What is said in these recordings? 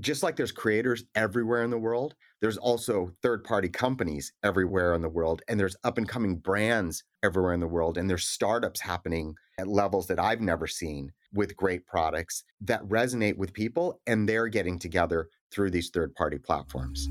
just like there's creators everywhere in the world, there's also third party companies everywhere in the world, and there's up and coming brands everywhere in the world, and there's startups happening at levels that I've never seen with great products that resonate with people, and they're getting together through these third party platforms.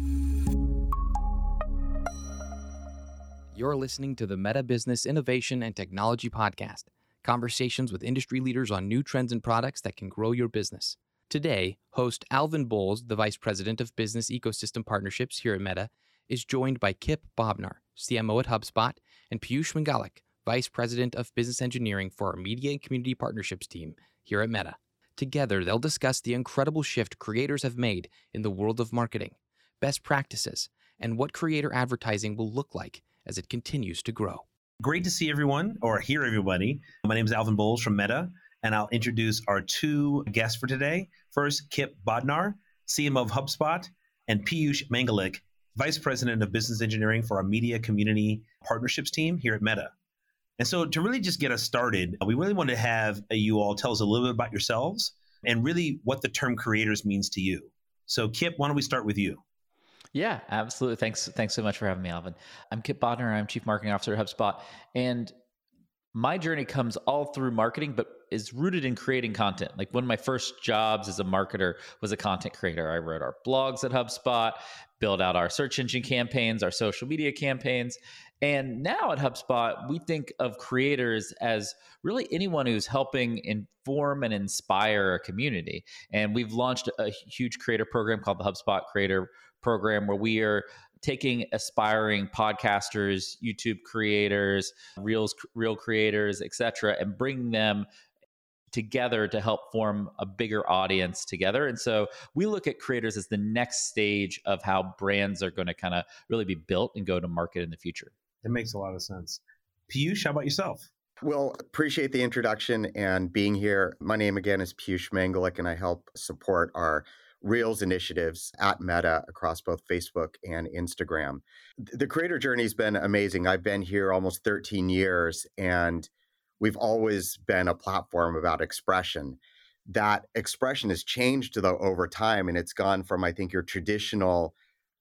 You're listening to the Meta Business Innovation and Technology Podcast conversations with industry leaders on new trends and products that can grow your business. Today, host Alvin Bowles, the Vice President of Business Ecosystem Partnerships here at Meta, is joined by Kip Bodnar, CMO at HubSpot, and Piyush Mangalik, Vice President of Business Engineering for our Media and Community Partnerships team here at Meta. Together, they'll discuss the incredible shift creators have made in the world of marketing, best practices, and what creator advertising will look like as it continues to grow. Great to see everyone or hear everybody. My name is Alvin Bowles from Meta and I'll introduce our two guests for today. First, Kip Bodnar, CMO of HubSpot, and Piyush Mangalik, Vice President of Business Engineering for our Media Community Partnerships team here at Meta. And so, to really just get us started, we really want to have you all tell us a little bit about yourselves and really what the term creators means to you. So, Kip, why don't we start with you? Yeah, absolutely. Thanks. Thanks so much for having me, Alvin. I'm Kip Bodnar. I'm Chief Marketing Officer at HubSpot. And my journey comes all through marketing, but is rooted in creating content. Like one of my first jobs as a marketer was a content creator. I wrote our blogs at HubSpot, built out our search engine campaigns, our social media campaigns. And now at HubSpot, we think of creators as really anyone who's helping inform and inspire a community. And we've launched a huge creator program called the HubSpot Creator Program, where we are taking aspiring podcasters, YouTube creators, reels, real creators, etc., and bringing them together to help form a bigger audience together. And so we look at creators as the next stage of how brands are going to kind of really be built and go to market in the future. It makes a lot of sense. Piyush, how about yourself? Well, appreciate the introduction and being here. My name again is Piyush Mangalik, and I help support our Reels initiatives at Meta across both Facebook and Instagram. The creator journey has been amazing. I've been here almost 13 years and we've always been a platform about expression. That expression has changed though over time and it's gone from I think your traditional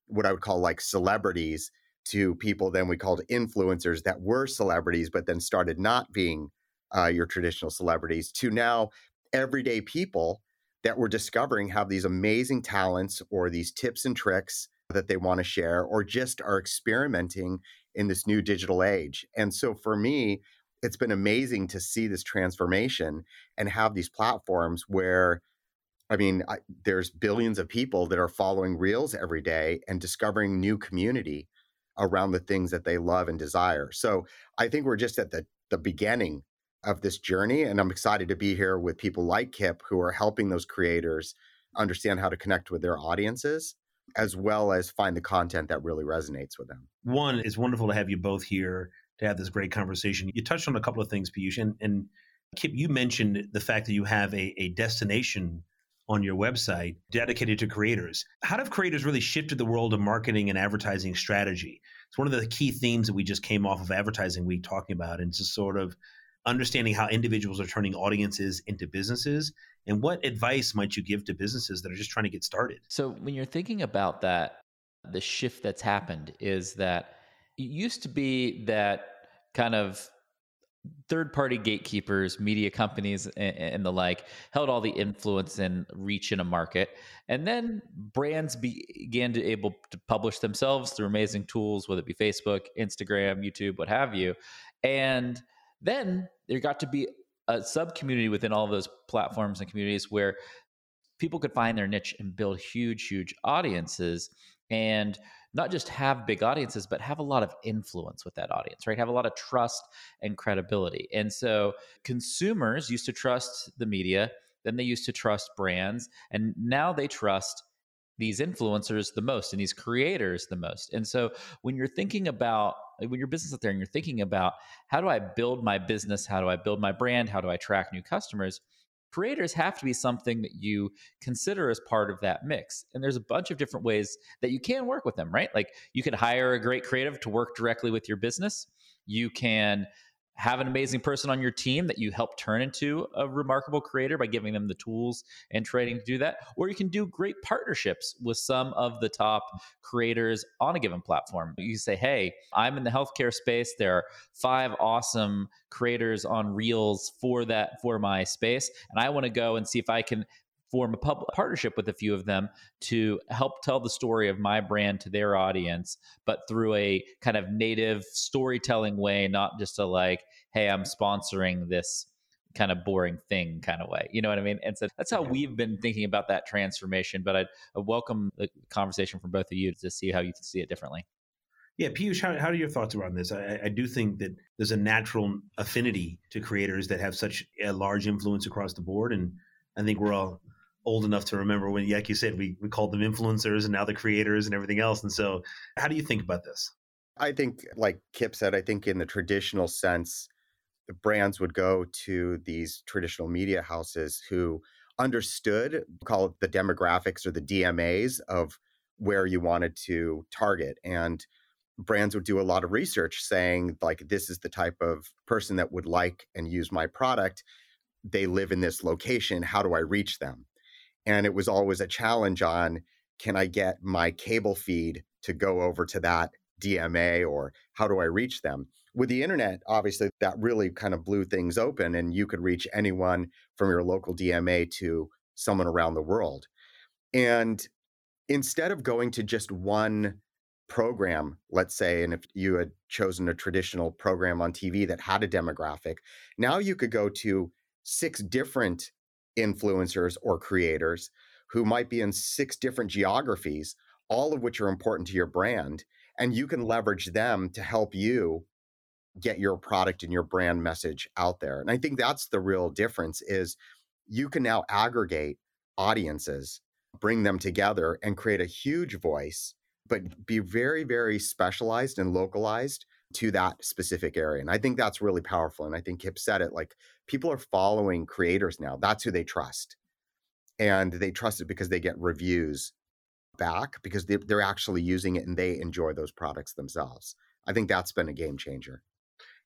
what I would call like celebrities to people then we called influencers that were celebrities but then started not being uh, your traditional celebrities to now everyday people that we're discovering have these amazing talents or these tips and tricks that they want to share or just are experimenting in this new digital age. And so for me, it's been amazing to see this transformation and have these platforms where I mean, I, there's billions of people that are following Reels every day and discovering new community around the things that they love and desire. So I think we're just at the the beginning of this journey. And I'm excited to be here with people like Kip who are helping those creators understand how to connect with their audiences as well as find the content that really resonates with them. One, it's wonderful to have you both here to have this great conversation. You touched on a couple of things, Piyush, and, and Kip, you mentioned the fact that you have a, a destination on your website dedicated to creators. How have creators really shifted the world of marketing and advertising strategy? It's one of the key themes that we just came off of Advertising Week talking about, and just sort of understanding how individuals are turning audiences into businesses and what advice might you give to businesses that are just trying to get started so when you're thinking about that the shift that's happened is that used to be that kind of third party gatekeepers media companies and, and, the like held all the influence and reach in a market. And then brands began to able to publish themselves through amazing tools whether it be facebook instagram youtube what have you. And then there got to be a sub community within all of those platforms and communities where people could find their niche and build huge, huge audiences. And not just have big audiences, but have a lot of influence with that audience, right? Have a lot of trust and credibility. And so consumers used to trust the media, then they used to trust brands, and now they trust these influencers the most and these creators the most. And so when you're thinking about when your business out there and you're thinking about how do I build my business, how do I build my brand, how do I attract new customers, creators have to be something that you consider as part of that mix. And there's a bunch of different ways that you can work with them, right? Like you could hire a great creative to work directly with your business. You can have an amazing person on your team that you help turn into a remarkable creator by giving them the tools and training to do that. Or you can do great partnerships with some of the top creators on a given platform. You say, hey, I'm in the healthcare space. There are five awesome creators on Reels for that for my space. And I want to go and see if I can form a public partnership with a few of them to help tell the story of my brand to their audience, but through a kind of native storytelling way, not just a like, hey, I'm sponsoring this kind of boring thing kind of way. You know what I mean? And so that's how we've been thinking about that transformation. But I'd, I'd welcome the conversation from both of you to see how you see it differently. Yeah, Piyush, how, how are your thoughts around this? I, I, do think that there's a natural affinity to creators that have such a large influence across the board. And I think we're all old enough to remember when, like you said, we, we called them influencers and now the creators and everything else. And so, how do you think about this? I think, like Kip said, I think in the traditional sense, the brands would go to these traditional media houses who understood, call it the demographics or the DMAs of where you wanted to target. And brands would do a lot of research saying, like, this is the type of person that would like and use my product. They live in this location. How do I reach them? And it was always a challenge on can I get my cable feed to go over to that DMA or how do I reach them? With the internet, obviously, that really kind of blew things open, and you could reach anyone from your local DMA to someone around the world. And instead of going to just one program, let's say, and if you had chosen a traditional program on TV that had a demographic, now you could go to six different influencers or creators who might be in six different geographies, all of which are important to your brand. And you can leverage them to help you get your product and your brand message out there. And I think that's the real difference is you can now aggregate audiences, bring them together and create a huge voice, but be very, very specialized and localized to that specific area. And I think that's really powerful. And I think Kip said it like people are following creators now. That's who they trust. And they trust it because they get reviews back because they, they're actually using it and they enjoy those products themselves. I think that's been a game changer.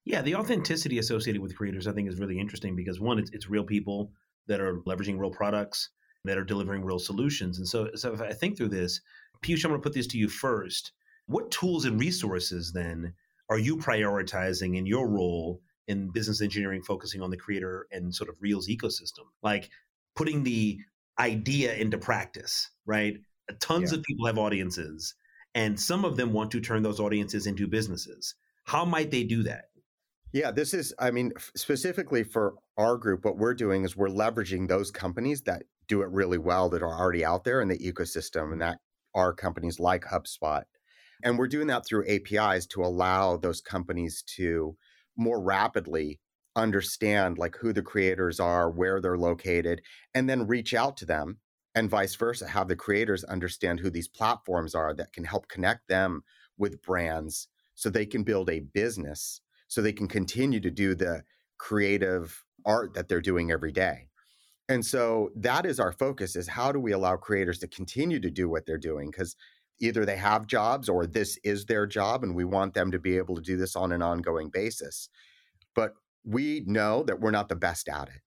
Yeah, the authenticity associated with creators, I think, is really interesting because one, it's, it's real people that are leveraging real products that are delivering real solutions. And so, so if I think through this, Piyush, I'm going to put this to you first. What tools and resources then are you prioritizing in your role in business engineering focusing on the creator and sort of reels ecosystem? Like putting the idea into practice right? Uh, tons yeah. of people have audiences and some of them want to turn those audiences into businesses. How might they do that? Yeah this is i mean specifically for our group what we're doing is we're leveraging those companies that do it really well that are already out there in the ecosystem and that are companies like hubspot and we're doing that through APIs to allow those companies to more rapidly understand like who the creators are, where they're located, and then reach out to them and vice versa, have the creators understand who these platforms are that can help connect them with brands so they can build a business so they can continue to do the creative art that they're doing every day. And so that is our focus is how do we allow creators to continue to do what they're doing because either they have jobs or this is their job and we want them to be able to do this on an ongoing basis. But we know that we're not the best at it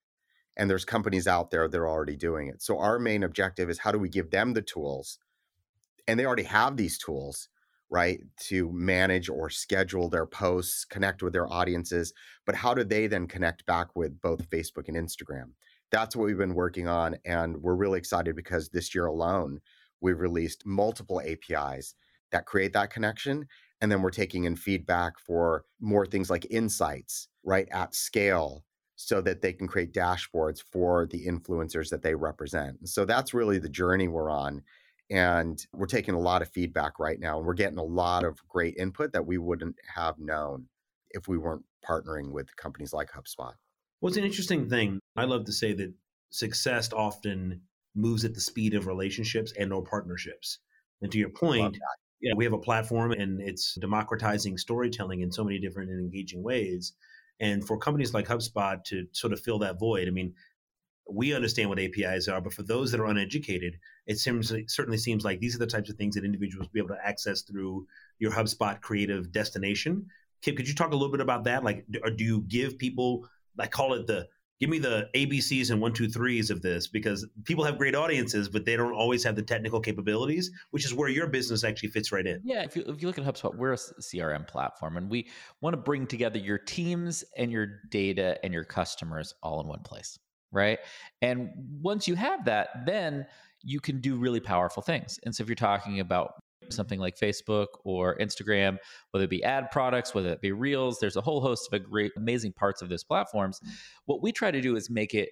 and there's companies out there that are already doing it. So our main objective is how do we give them the tools and they already have these tools right to manage or schedule their posts connect with their audiences but how do they then connect back with both facebook and instagram? That's what we've been working on and we're really excited because this year alone we've released multiple APIs that create that connection. And then we're taking in feedback for more things like insights, right, at scale, so that they can create dashboards for the influencers that they represent. so that's really the journey we're on. And we're taking a lot of feedback right now, and we're getting a lot of great input that we wouldn't have known if we weren't partnering with companies like HubSpot. Well, it's an interesting thing. I love to say that success often moves at the speed of relationships and or partnerships. And to your point, yeah, we have a platform and it's democratizing storytelling in so many different and engaging ways. And for companies like HubSpot to sort of fill that void, I mean, we understand what APIs are, but for those that are uneducated, it seems it certainly seems like these are the types of things that individuals be able to access through your HubSpot creative destination, Kip, could you talk a little bit about that? Like, or do you give people, I call it the give me the ABCs and one, two, threes of this because people have great audiences, but they don't always have the technical capabilities, which is where your business actually fits right in. Yeah. If you, if you look at HubSpot, we're a CRM platform and we want to bring together your teams and your data and your customers all in one place. Right. And once you have that, then you can do really powerful things. And so if you're talking about something like Facebook or Instagram, whether it be ad products, whether it be reels, there's a whole host of great, amazing parts of those platforms. What we try to do is make it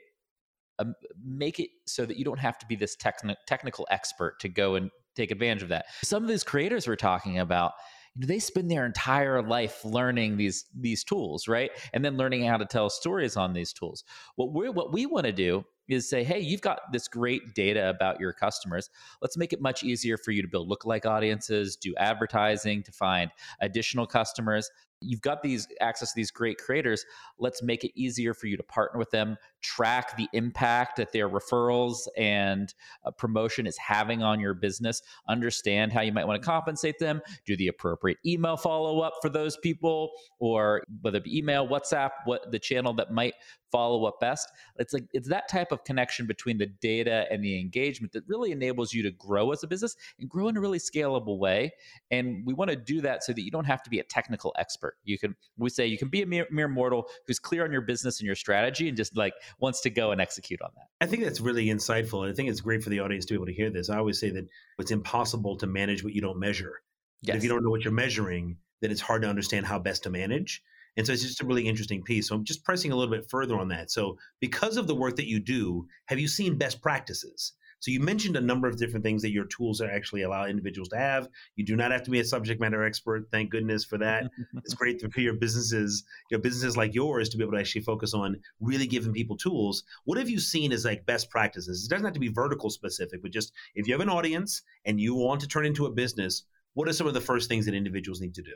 um, make it so that you don't have to be this techni- technical expert to go and take advantage of that. Some of these creators we're talking about, you know, they spend their entire life learning these these tools, right? And then learning how to tell stories on these tools. What we what we want to do is say, hey, you've got this great data about your customers. Let's make it much easier for you to build lookalike audiences, do advertising to find additional customers you've got these access to these great creators let's make it easier for you to partner with them track the impact that their referrals and uh, promotion is having on your business understand how you might want to compensate them do the appropriate email follow up for those people or whether it be email whatsapp what the channel that might follow up best. It's like it's that type of connection between the data and the engagement that really enables you to grow as a business and grow in a really scalable way and we want to do that so that you don't have to be a technical expert. You can we say you can be a mere, mere mortal who's clear on your business and your strategy and just like wants to go and execute on that. I think that's really insightful. And I think it's great for the audience to be able to hear this. I always say that it's impossible to manage what you don't measure. Yes. If you don't know what you're measuring, then it's hard to understand how best to manage. And so it's just a really interesting piece. So I'm just pressing a little bit further on that. So because of the work that you do, have you seen best practices? So you mentioned a number of different things that your tools actually allow individuals to have. You do not have to be a subject matter expert. Thank goodness for that. it's great for your businesses, your businesses like yours, to be able to actually focus on really giving people tools. What have you seen as like best practices? It doesn't have to be vertical specific, but just if you have an audience and you want to turn into a business, what are some of the first things that individuals need to do?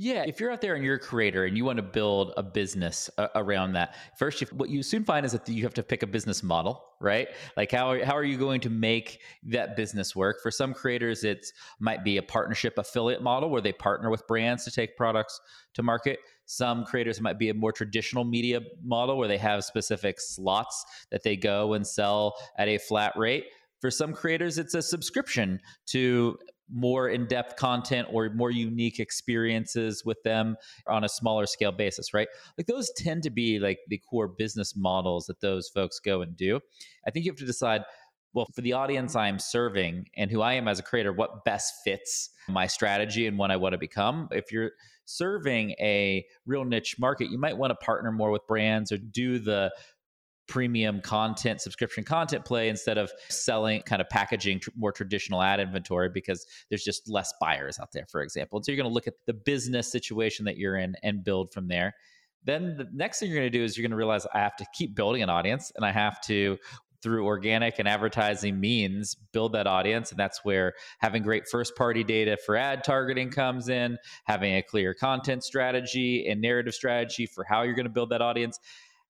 Yeah, if you're out there and you're a creator and you want to build a business uh, around that, first, what you soon find is that you have to pick a business model, right? Like how how are you going to make that business work? For some creators, it might be a partnership affiliate model where they partner with brands to take products to market. Some creators might be a more traditional media model where they have specific slots that they go and sell at a flat rate. For some creators, it's a subscription to more in-depth content or more unique experiences with them on a smaller scale basis right? Like those tend to be like the core business models that those folks go and do. I think you have to decide well for the audience i'm serving and who i am as a creator what best fits my strategy and what i want to become. If you're serving a real niche market you might want to partner more with brands or do the premium content, subscription content play instead of selling kind of packaging tr- more traditional ad inventory because there's just less buyers out there, for example. And so you're going to look at the business situation that you're in and build from there. Then the next thing you're going to do is you're going to realize I have to keep building an audience and I have to through organic and advertising means build that audience and that's where having great first party data for ad targeting comes in having a clear content strategy and narrative strategy for how you're going to build that audience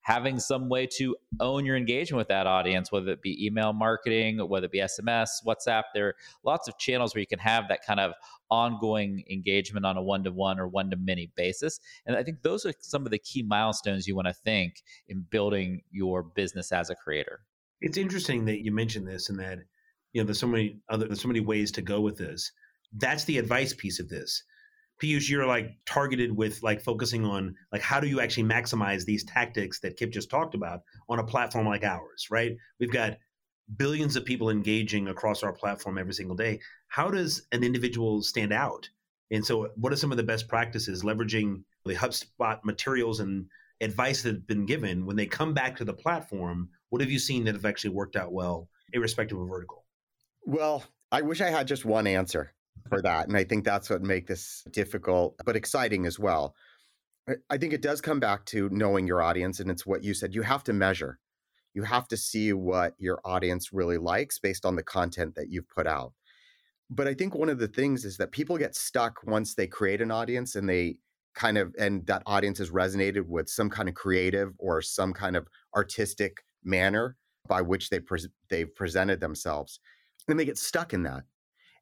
having some way to own your engagement with that audience, whether it be email marketing, whether it be SMS, WhatsApp. There are lots of channels where you can have that kind of ongoing engagement on a one to one or one to many basis. And I think those are some of the key milestones you want to think in building your business as a creator. It's interesting that you mentioned this and that you know there's so many other there's so many ways to go with this. That's the advice piece of this. Piyush, you're like targeted with like focusing on like how do you actually maximize these tactics that Kip just talked about on a platform like ours, right? We've got billions of people engaging across our platform every single day. How does an individual stand out? And so, what are some of the best practices leveraging the HubSpot materials and advice that have been given when they come back to the platform? What have you seen that have actually worked out well, irrespective of vertical? Well, I wish I had just one answer for that. And I think that's what make this difficult, but exciting as well. I think it does come back to knowing your audience. And it's what you said you have to measure. You have to see what your audience really likes based on the content that you've put out. But I think one of the things is that people get stuck once they create an audience and they kind of, and that audience has resonated with some kind of creative or some kind of artistic manner by which they pre- they've presented themselves. And they get stuck in that.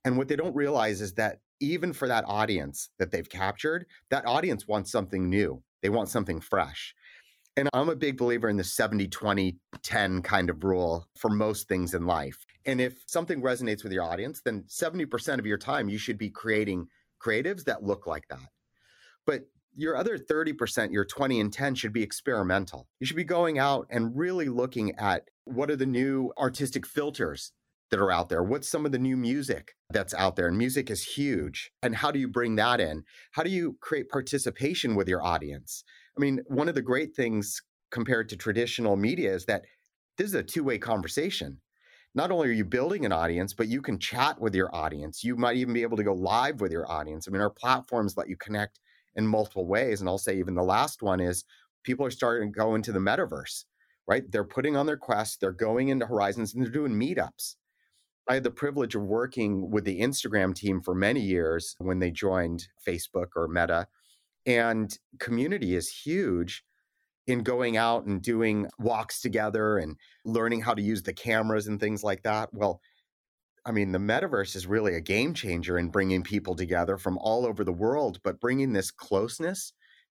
And what they don't realize is that even for that audience that they've captured, that audience wants something new. They want something fresh. And I'm a big believer in the 70, 20, 10 kind of rule for most things in life. And if something resonates with your audience, then 70% of your time you should be creating creatives that look like that. But your other 30%, your 20 and 10 should be experimental. You should be going out and really looking at what are the new artistic filters that are out there? What's some of the new music that's out there? And music is huge. And how do you bring that in? How do you create participation with your audience? I mean, one of the great things compared to traditional media is that this is a two way conversation. Not only are you building an audience, but you can chat with your audience. You might even be able to go live with your audience. I mean, our platforms let you connect in multiple ways. And I'll say, even the last one is people are starting to go into the metaverse, right? They're putting on their quest, they're going into Horizons, and they're doing meetups. I had the privilege of working with the Instagram team for many years when they joined Facebook or Meta. And community is huge in going out and doing walks together and learning how to use the cameras and things like that. Well, I mean, the metaverse is really a game changer in bringing people together from all over the world, but bringing this closeness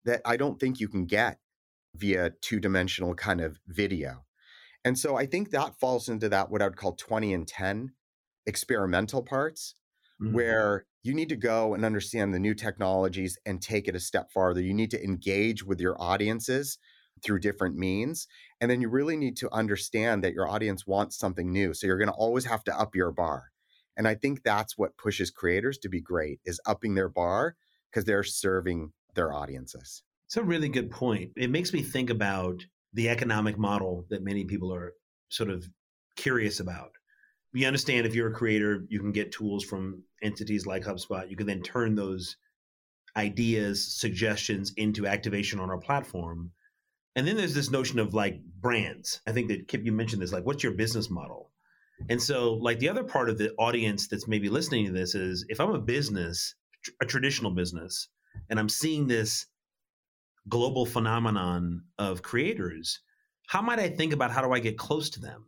that I don't think you can get via two dimensional kind of video. And so I think that falls into that, what I would call 20 and 10 experimental parts mm-hmm. where you need to go and understand the new technologies and take it a step farther. You need to engage with your audiences through different means. And then you really need to understand that your audience wants something new. So you're going to always have to up your bar. And I think that's what pushes creators to be great is upping their bar because they're serving their audiences. It's a really good point. It makes me think about the economic model that many people are sort of curious about we understand if you're a creator, you can get tools from entities like HubSpot. You can then turn those ideas, suggestions into activation on our platform. And then there's this notion of like brands. I think that Kip, you mentioned this, like, what's your business model? And so, like, the other part of the audience that's maybe listening to this is if I'm a business, a traditional business, and I'm seeing this global phenomenon of creators, how might I think about how do I get close to them?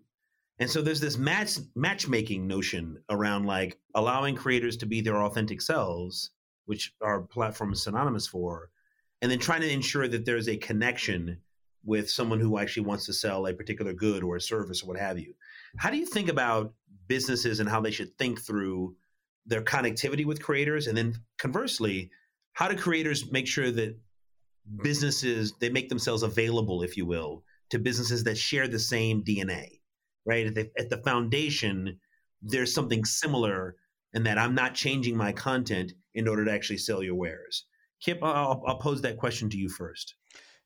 And so there's this match matchmaking notion around like allowing creators to be their authentic selves, which our platform is synonymous for, and then trying to ensure that there's a connection with someone who actually wants to sell a particular good or a service or what have you. How do you think about businesses and how they should think through their connectivity with creators? And then conversely, how do creators make sure that businesses they make themselves available, if you will, to businesses that share the same DNA? Right? At the, at the foundation, there's something similar in that I'm not changing my content in order to actually sell your wares. Kip, I'll, I'll pose that question to you first.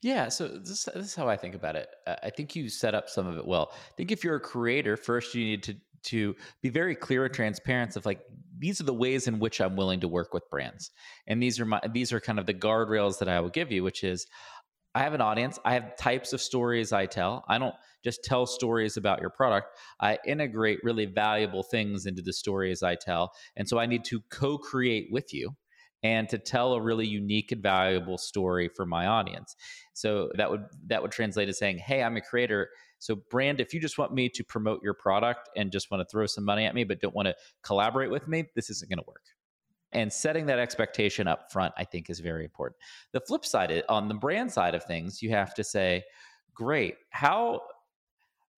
Yeah, so this, this, is how I think about it. Uh, I think you set up some of it well. I think if you're a creator, first you need to to be very clear and transparent of like these are the ways in which I'm willing to work with brands, and these are my these are kind of the guardrails that I will give you, which is I have an audience. I have types of stories I tell. I don't just tell stories about your product. I integrate really valuable things into the stories I tell. And so I need to co create with you and to tell a really unique and valuable story for my audience. So that would that would translate to saying, "Hey, I'm a creator. So brand, if you just want me to promote your product and just want to throw some money at me but don't want to collaborate with me, this isn't going to work." And setting that expectation up front i think is very important. The flip side on the brand side of things you have to say great how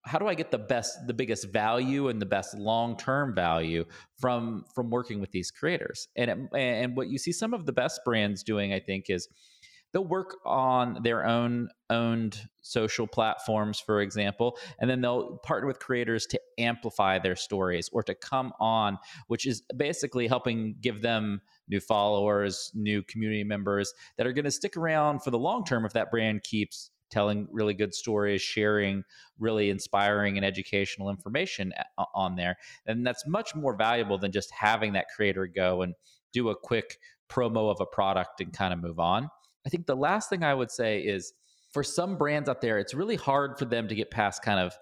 how do i get the best the biggest value and the best long-term value from from working with these creators? And it, and what you see some of the best brands doing i think is they'll work on their own owned social platforms, for example, and then they'll partner with creators to amplify their stories or to come on, which is basically helping give them new followers, new community members that are going to stick around for the long term if that brand keeps telling really good stories, sharing really inspiring and educational information eh, on there. And that's much more valuable than just having that creator go and do a quick promo of a product and kind of move on. I think the last thing I would say is for some brands out there, it's really hard for them to get past kind of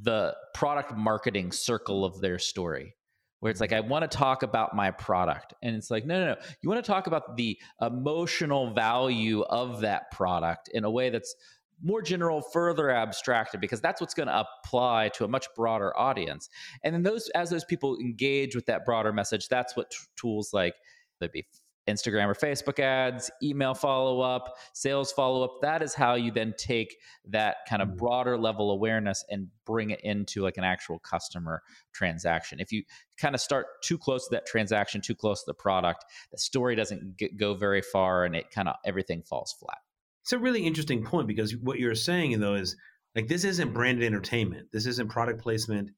the product marketing circle of their story where it's like i want to talk about my product. And it's like no no no. You want to talk about the emotional value of that product in a way that's more general further abstracted because that's what's going to apply to a much broader audience. And then those as those people engage with that broader message that's what t- tools like there'd be Instagram or Facebook ads, email follow up, sales follow up. That is how you then take that kind of mm. broader level awareness and bring it into like an actual customer transaction. If you kind of start too close to that transaction, too close to the product, the story doesn't get, go very far and it kind of everything falls flat. It's a really interesting point because what you're saying though is like this isn't branded entertainment. This isn't product placement.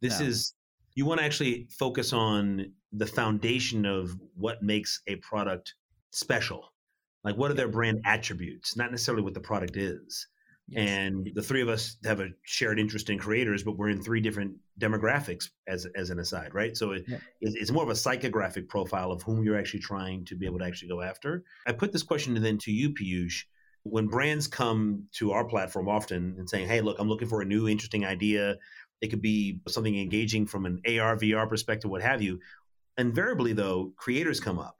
This no. is you want to actually focus on the foundation of what makes a product special. Like what are their brand attributes, not necessarily what the product is. Yes. And the three of us have a shared interest in creators, but we're in three different demographics as as an aside, right? So it, yeah. it's more of a psychographic profile of whom you're actually trying to be able to actually go after. I put this question then to you, Piyush. When brands come to our platform often and saying, "Hey, look, I'm looking for a new, interesting idea," it could be something engaging from an AR, VR perspective, what have you invariably though creators come up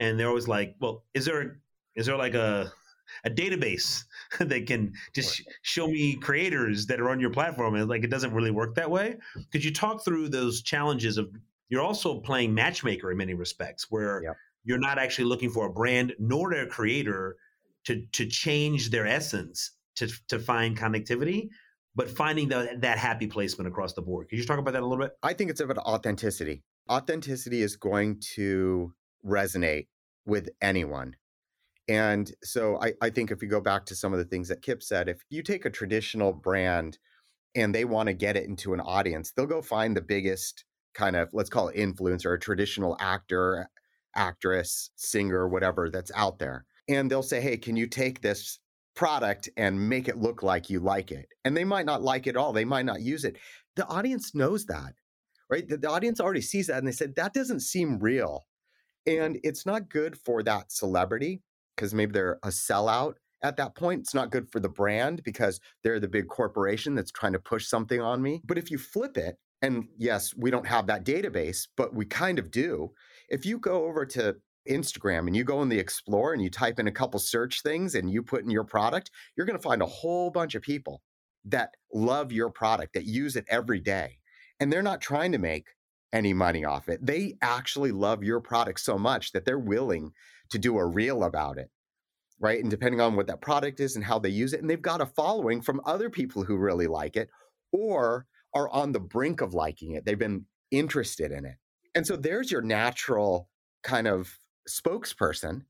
and they're always like well is there is there like a a database that can just show me creators that are on your platform and like it doesn't really work that way could you talk through those challenges of you're also playing matchmaker in many respects where yep. you're not actually looking for a brand nor a creator to to change their essence to to find connectivity but finding that that happy placement across the board. Could you talk about that a little bit? I think it's about authenticity authenticity is going to resonate with anyone. And so I, I think if you go back to some of the things that Kip said, if you take a traditional brand and they want to get it into an audience, they'll go find the biggest kind of, let's call it influencer, a traditional actor, actress, singer, whatever that's out there. And they'll say, hey, can you take this product and make it look like you like it? And they might not like it all, they might not use it. The audience knows that right? The, the audience already sees that and they said, that doesn't seem real. And it's not good for that celebrity because maybe they're a sellout at that point. It's not good for the brand because they're the big corporation that's trying to push something on me. But if you flip it, and yes, we don't have that database, but we kind of do. If you go over to Instagram and you go in the Explore and you type in a couple search things and you put in your product, you're going to find a whole bunch of people that love your product, that use it every day and they're not trying to make any money off it. They actually love your product so much that they're willing to do a reel about it. Right. And depending on what that product is and how they use it, and they've got a following from other people who really like it or are on the brink of liking it. They've been interested in it. And so there's your natural kind of spokesperson.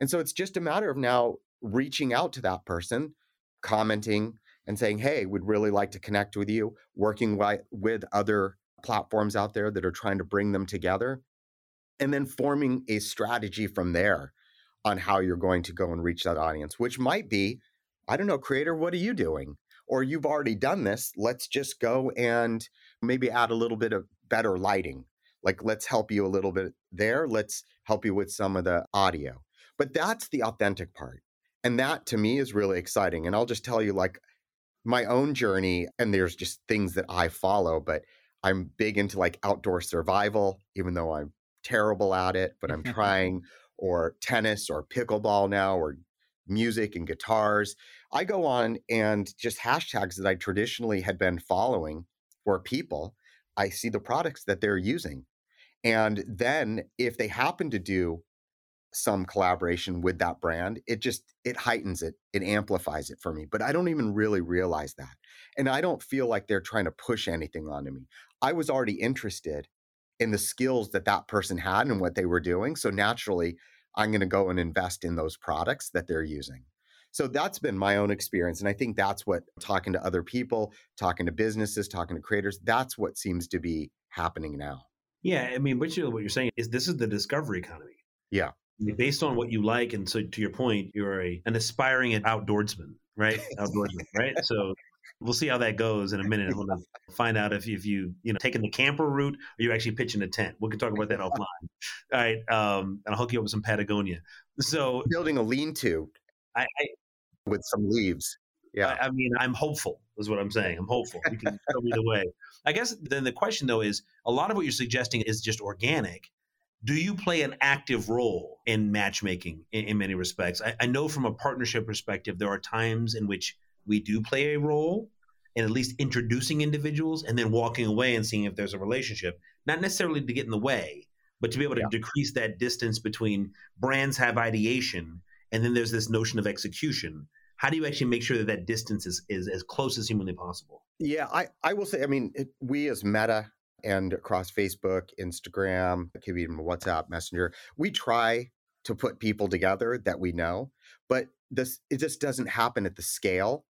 And so it's just a matter of now reaching out to that person, commenting, and saying, hey, we'd really like to connect with you, working with other platforms out there that are trying to bring them together, and then forming a strategy from there on how you're going to go and reach that audience, which might be, I don't know, creator, what are you doing? Or you've already done this. Let's just go and maybe add a little bit of better lighting. Like, let's help you a little bit there. Let's help you with some of the audio. But that's the authentic part. And that to me is really exciting. And I'll just tell you, like, my own journey, and there's just things that I follow, but I'm big into like outdoor survival, even though I'm terrible at it, but I'm trying, or tennis or pickleball now, or music and guitars. I go on and just hashtags that I traditionally had been following for people, I see the products that they're using. And then if they happen to do some collaboration with that brand it just it heightens it it amplifies it for me but i don't even really realize that and i don't feel like they're trying to push anything onto me. I was already interested in the skills that that person had and what they were doing so naturally i'm going to go and invest in those products that they're using. So that's been my own experience and i think that's what talking to other people talking to businesses talking to creators that's what seems to be happening now. Yeah i mean what, you, what you're saying is this is the discovery economy. Yeah based on what you like and so to your point you're a an aspiring outdoorsman right? Outdoorsman right? So we'll see how that goes in a minute. I want to find out if, if you you know taking the camper route or you're actually pitching a tent. We can talk about that offline. All right um and i'll hook you up with some patagonia. So building a lean-to. I, I with some leaves. Yeah. I, I, mean i'm hopeful is what i'm saying. I'm hopeful. You can tell me the way. I guess then the question though is a lot of what you're suggesting is just organic do you play an active role in matchmaking in, in many respects? I, I, know from a partnership perspective, there are times in which we do play a role in at least introducing individuals and then walking away and seeing if there's a relationship, not necessarily to get in the way, but to be able to Yeah. decrease that distance between brands have ideation and then there's this notion of execution. How do you actually make sure that that distance is, is as close as humanly possible? Yeah, I, I will say, I mean, it, we as Meta and across Facebook, Instagram, it could be even WhatsApp, Messenger, we try to put people together that we know, but this it just doesn't happen at the scale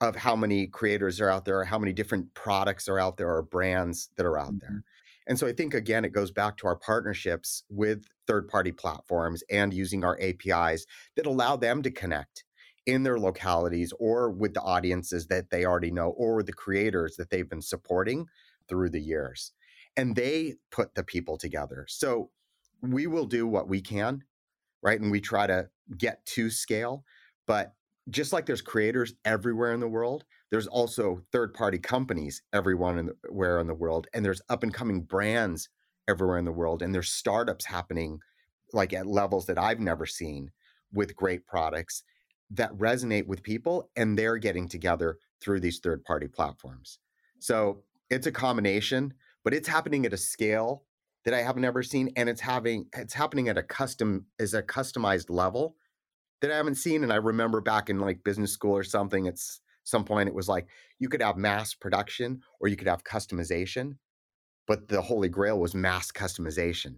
of how many creators are out there, or how many different products are out there, or brands that are out there. Mm-hmm. And so I think again, it goes back to our partnerships with third-party platforms and using our APIs that allow them to connect in their localities or with the audiences that they already know or the creators that they've been supporting through the years. And they put the people together. So we will do what we can, right? And we try to get to scale. But just like there's creators everywhere in the world, there's also third party companies everywhere in the, world. And there's up and coming brands everywhere in the world. And there's startups happening like at levels that I've never seen with great products that resonate with people and they're getting together through these third party platforms. So it's a combination, but it's happening at a scale that I have never seen and it's having it's happening at a custom is a customized level that I haven't seen and I remember back in like business school or something it's some point it was like you could have mass production or you could have customization but the holy grail was mass customization.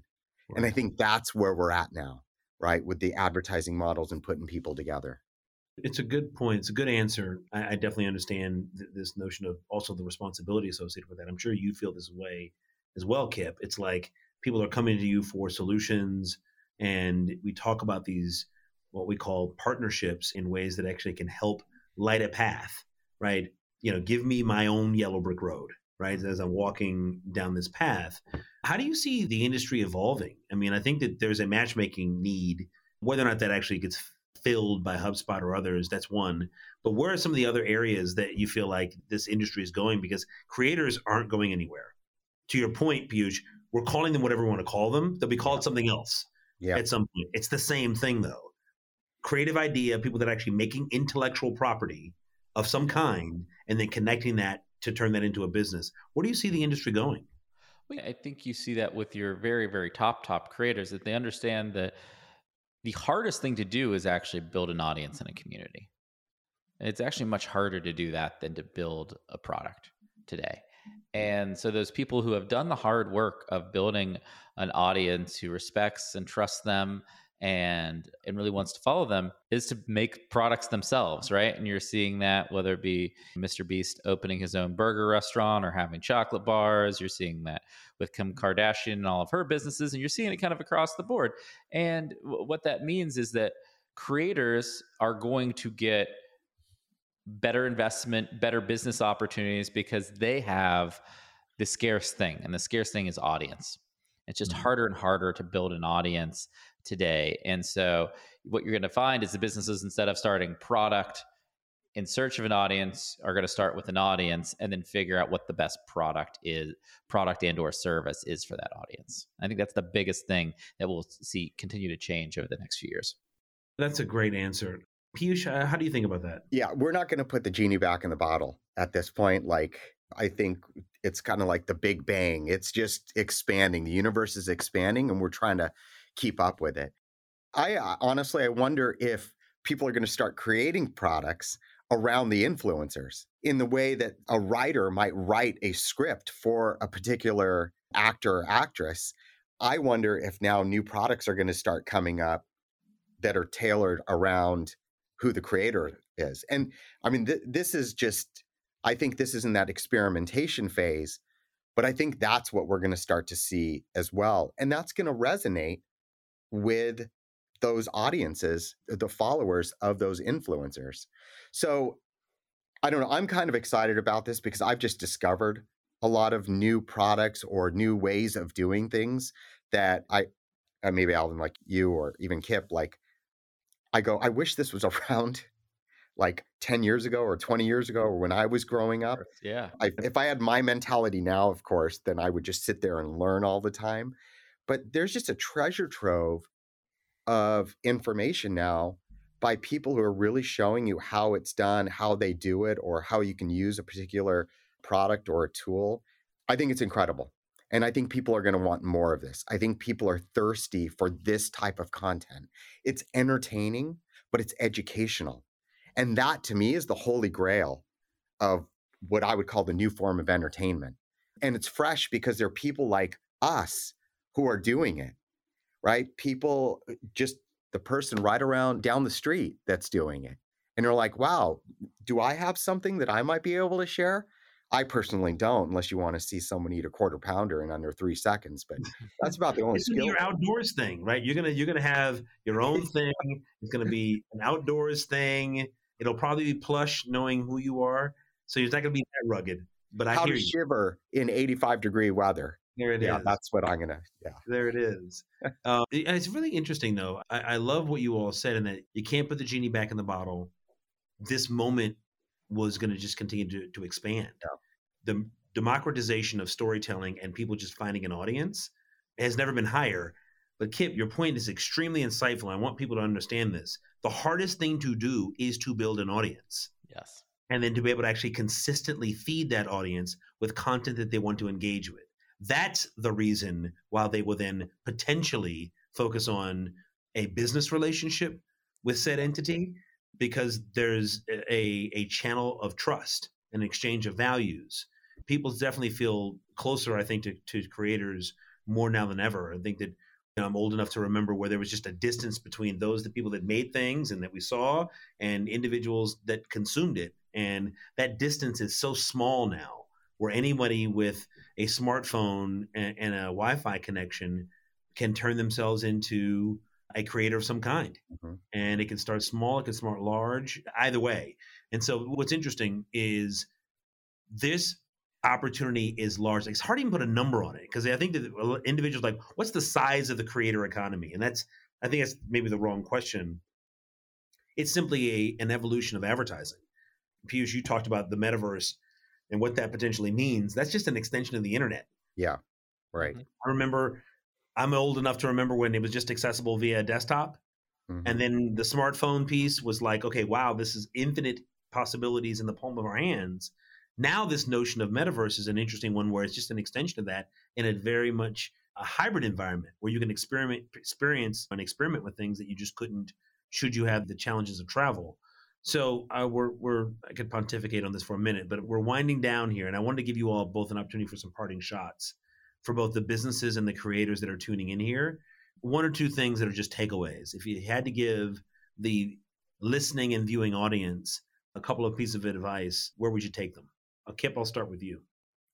And I think that's where we're at now, right? With the advertising models and putting people together. It's a good point. It's a good answer. I, I definitely understand th- this notion of also the responsibility associated with that. I'm sure you feel this way as well, Kip. It's like people are coming to you for solutions, and we talk about these what we call partnerships in ways that actually can help light a path, right? You know, give me my own yellow brick road, right? As I'm walking down this path. How do you see the industry evolving? I mean, I think that there's a matchmaking need, whether or not that actually gets filled by HubSpot or others, that's one. But where are some of the other areas that you feel like this industry is going? Because creators aren't going anywhere. To your point, Piyush, we're calling them whatever we want to call them. They'll be called something else Yeah. at some point. It's the same thing though. Creative idea, people that are actually making intellectual property of some kind and then connecting that to turn that into a business. Where do you see the industry going? Well, I think you see that with your very, very top, top creators that they understand that the hardest thing to do is actually build an audience and a community. It's actually much harder to do that than to build a product today. And so those people who have done the hard work of building an audience who respects and trusts them and and really wants to follow them is to make products themselves, right? And you're seeing that whether it be Mr. Beast opening his own burger restaurant or having chocolate bars, you're seeing that with Kim Kardashian and all of her businesses, and you're seeing it kind of across the board. And w- what that means is that creators are going to get better investment, better business opportunities because they have the scarce thing, and the scarce thing is audience. It's just Mhm. harder and harder to build an audience today. And so, what you're going to find is the businesses, instead of starting product in search of an audience, are going to start with an audience and then figure out what the best product is, product and or service is for that audience. I think that's the biggest thing that we'll see continue to change over the next few years. That's a great answer. Piyush, uh, how do you think about that? Yeah, we're not going to put the genie back in the bottle at this point. Like, I think it's kind of like the Big Bang. It's just expanding. The universe is expanding, and we're trying to keep up with it. I uh, honestly, I wonder if people are going to start creating products around the influencers in the way that a writer might write a script for a particular actor or actress. I wonder if now new products are going to start coming up that are tailored around who the creator is. And I mean, th- this is just, I think this is in that experimentation phase, but I think that's what we're going to start to see as well. And that's going to resonate with those audiences, the followers of those influencers. So I don't know. I'm kind of excited about this because I've just discovered a lot of new products or new ways of doing things that I, uh, maybe Alvin, like you or even Kip, like I go, I wish this was around like 10 years ago or 20 years ago or when I was growing up. Yeah. I, if I had my mentality now, of course, then I would just sit there and learn all the time. But there's just a treasure trove of information now by people who are really showing you how it's done, how they do it, or how you can use a particular product or a tool. I think it's incredible. And I think people are going to want more of this. I think people are thirsty for this type of content. It's entertaining, but it's educational. And that to me is the holy grail of what I would call the new form of entertainment. And it's fresh because there are people like us who are doing it, right? People, uh, just the person right around down the street that's doing it. And you're like, wow, do I have something that I might be able to share? I personally don't, unless you want to see someone eat a quarter pounder in under three seconds. But that's about the only it's skill. Your outdoors thing, right? You're gonna you're gonna have your own thing. It's gonna be an outdoors thing. It'll probably be plush, knowing who you are. So it's not gonna be that rugged. But I How hear to shiver in 85 degree weather. There it is. yeah, that's what I'm gonna. Yeah, There it is. Um, it- it's really interesting, though. I, I love what you all said, and that you can't put the genie back in the bottle. This moment was going to just continue to, to expand. The democratization of storytelling and people just finding an audience has never been higher. But Kip, your point is extremely insightful. I want people to understand this. The hardest thing to do is to build an audience Yes. and then to be able to actually consistently feed that audience with content that they want to engage with. That's the reason why they will then potentially focus on a business relationship with said entity because there's a, a channel of trust, an exchange of values. People definitely feel closer, I think, to, to creators more now than ever. I think that you know, I'm old enough to remember where there was just a distance between those, the people that made things and that we saw, and individuals that consumed it. And that distance is so small now, where anybody with a smartphone and, and a Wi Fi connection can turn themselves into a creator of some kind. Mhm. And it can start small, it can start large, either way. And so, what's interesting is this opportunity is large. It's hard to even put a number on it because I think that individuals like, what's the size of the creator economy? And that's, I think that's maybe the wrong question. It's simply a, an evolution of advertising. Piyush, you talked about the metaverse and what that potentially means. That's just an extension of the internet. yeah, right. Mhm. I remember, I'm old enough to remember when it was just accessible via desktop. Mhm. And then the smartphone piece was like, okay, wow, this is infinite possibilities in the palm of our hands. Now, this notion of metaverse is an interesting one where it's just an extension of that in a very much a hybrid environment where you can experiment, experience, and experiment with things that you just couldn't should you have the challenges of travel. So uh, we're we're I could pontificate on this for a minute, but we're winding down here, and I wanted to give you all both an opportunity for some parting shots for both the businesses and the creators that are tuning in here. One or two things that are just takeaways. If you had to give the listening and viewing audience a couple of pieces of advice, where would you take them? Uh, Kip, I'll start with you.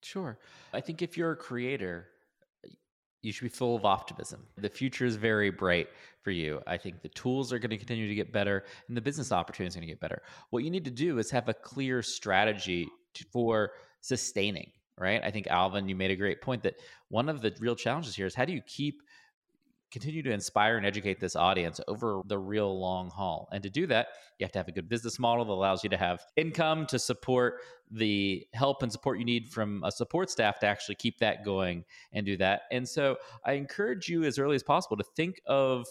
Sure. I think if you're a creator, you should be full of optimism. The future is very bright for you. I think the tools are going to continue to get better and the business opportunities are going to get better. What you need to do is have a clear strategy to, for sustaining, right? I think Alvin, you made a great point that one of the real challenges here is how do you keep continue to inspire and educate this audience over the real long haul. And to do that, you have to have a good business model that allows you to have income to support the help and support you need from a support staff to actually keep that going and do that. And so I encourage you as early as possible to think of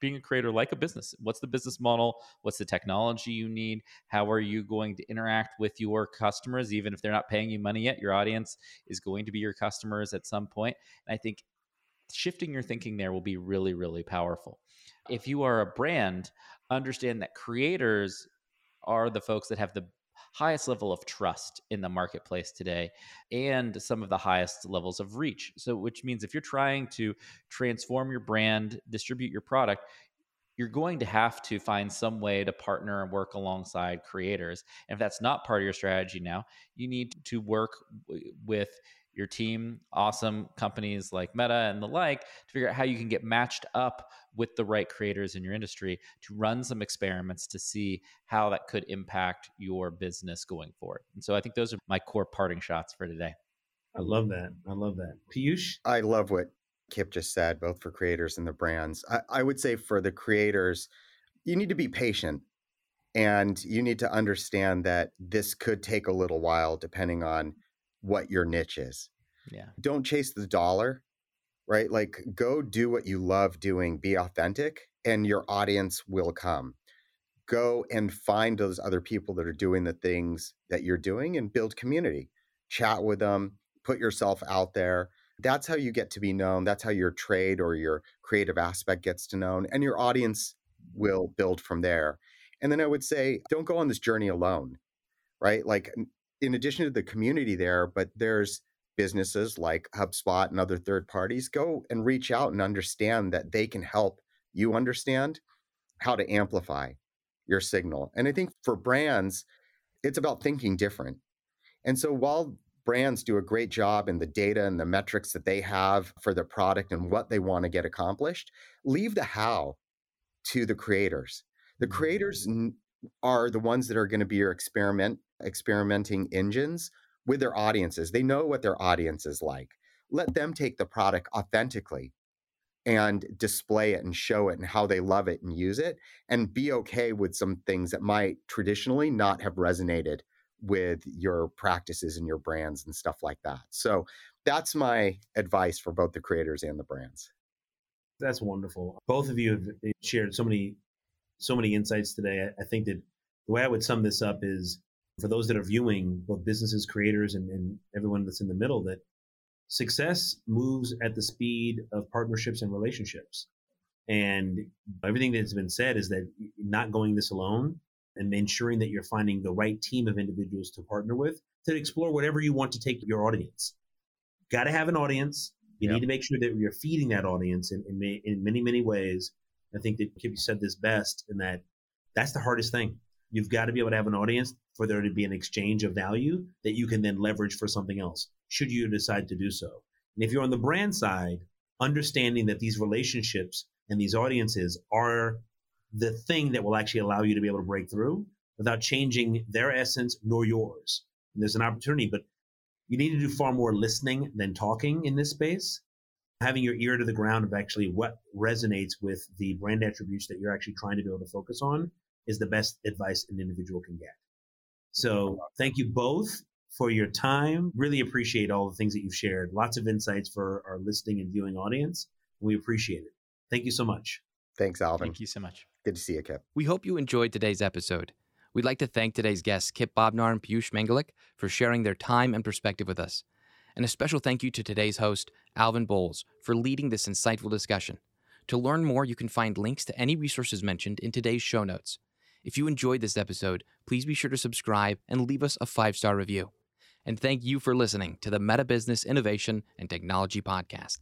being a creator like a business. What's the business model? What's the technology you need? How are you going to interact with your customers, even if they're not paying you money yet? Your audience is going to be your customers at some point. And I think shifting your thinking there will be really, really powerful. If you are a brand, understand that creators are the folks that have the highest level of trust in the marketplace today and some of the highest levels of reach. So, which means if you're trying to transform your brand, distribute your product, you're going to have to find some way to partner and work alongside creators. And if that's not part of your strategy now, you need to work w- with your team, awesome companies like Meta and the like, to figure out how you can get matched up with the right creators in your industry to run some experiments to see how that could impact your business going forward. And so I think those are my core parting shots for today. I love that. I love that. Piyush? I love what Kip just said, both for creators and the brands. I, I would say for the creators, you need to be patient and you need to understand that this could take a little while depending on what your niche is. Yeah. Don't chase the dollar, right? Like go do what you love doing, be authentic, and your audience will come. Go and find those other people that are doing the things that you're doing and build community. Chat with them, put yourself out there. That's how you get to be known. That's how your trade or your creative aspect gets to known, and your audience will build from there. And then I would say, don't go on this journey alone, right? Like, in addition to the community there, but there's businesses like HubSpot and other third parties. Go and reach out and understand that they can help you understand how to amplify your signal. And I think for brands, it's about thinking different. And so while brands do a great job in the data and the metrics that they have for their product and what they want to get accomplished, leave the how to the creators. The mm-hmm. creators are the ones that are going to be your experiment experimenting engines with their audiences. They know what their audience is like. Let them take the product authentically and display it and show it and how they love it and use it and be okay with some things that might traditionally not have resonated with your practices and your brands and stuff like that. So that's my advice for both the creators and the brands. That's wonderful. Both of you have eh, shared so many so many insights today. I think that the way I would sum this up is for those that are viewing both businesses, creators, and, and everyone that's in the middle, that success moves at the speed of partnerships and relationships. And everything that's been said is that not going this alone and ensuring that you're finding the right team of individuals to partner with to explore whatever you want to take your audience. Got to have an audience. You yep. need to make sure that you're feeding that audience in, in, in many, many ways. I think that Kip said this best in that that's the hardest thing. You've got to be able to have an audience for there to be an exchange of value that you can then leverage for something else, should you decide to do so. And if you're on the brand side, understanding that these relationships and these audiences are the thing that will actually allow you to be able to break through without changing their essence nor yours. And there's an opportunity, but you need to do far more listening than talking in this space. Having your ear to the ground of actually what resonates with the brand attributes that you're actually trying to be able to focus on is the best advice an individual can get. Mm-hmm. So thank you both for your time. Really appreciate all the things that you've shared. Lots of insights for our listening and viewing audience. We appreciate it. Thank you so much. Thanks, Alvin. Thank you so much. Good to see you, Kip. We hope you enjoyed today's episode. We'd like to thank today's guests, Kip Bodnar and Piyush Mengalik, for sharing their time and perspective with us. And a special thank you to today's host, Alvin Bowles, for leading this insightful discussion. To learn more, you can find links to any resources mentioned in today's show notes. If you enjoyed this episode, please be sure to subscribe and leave us a five star review. And thank you for listening to the Meta Business Innovation and Technology Podcast.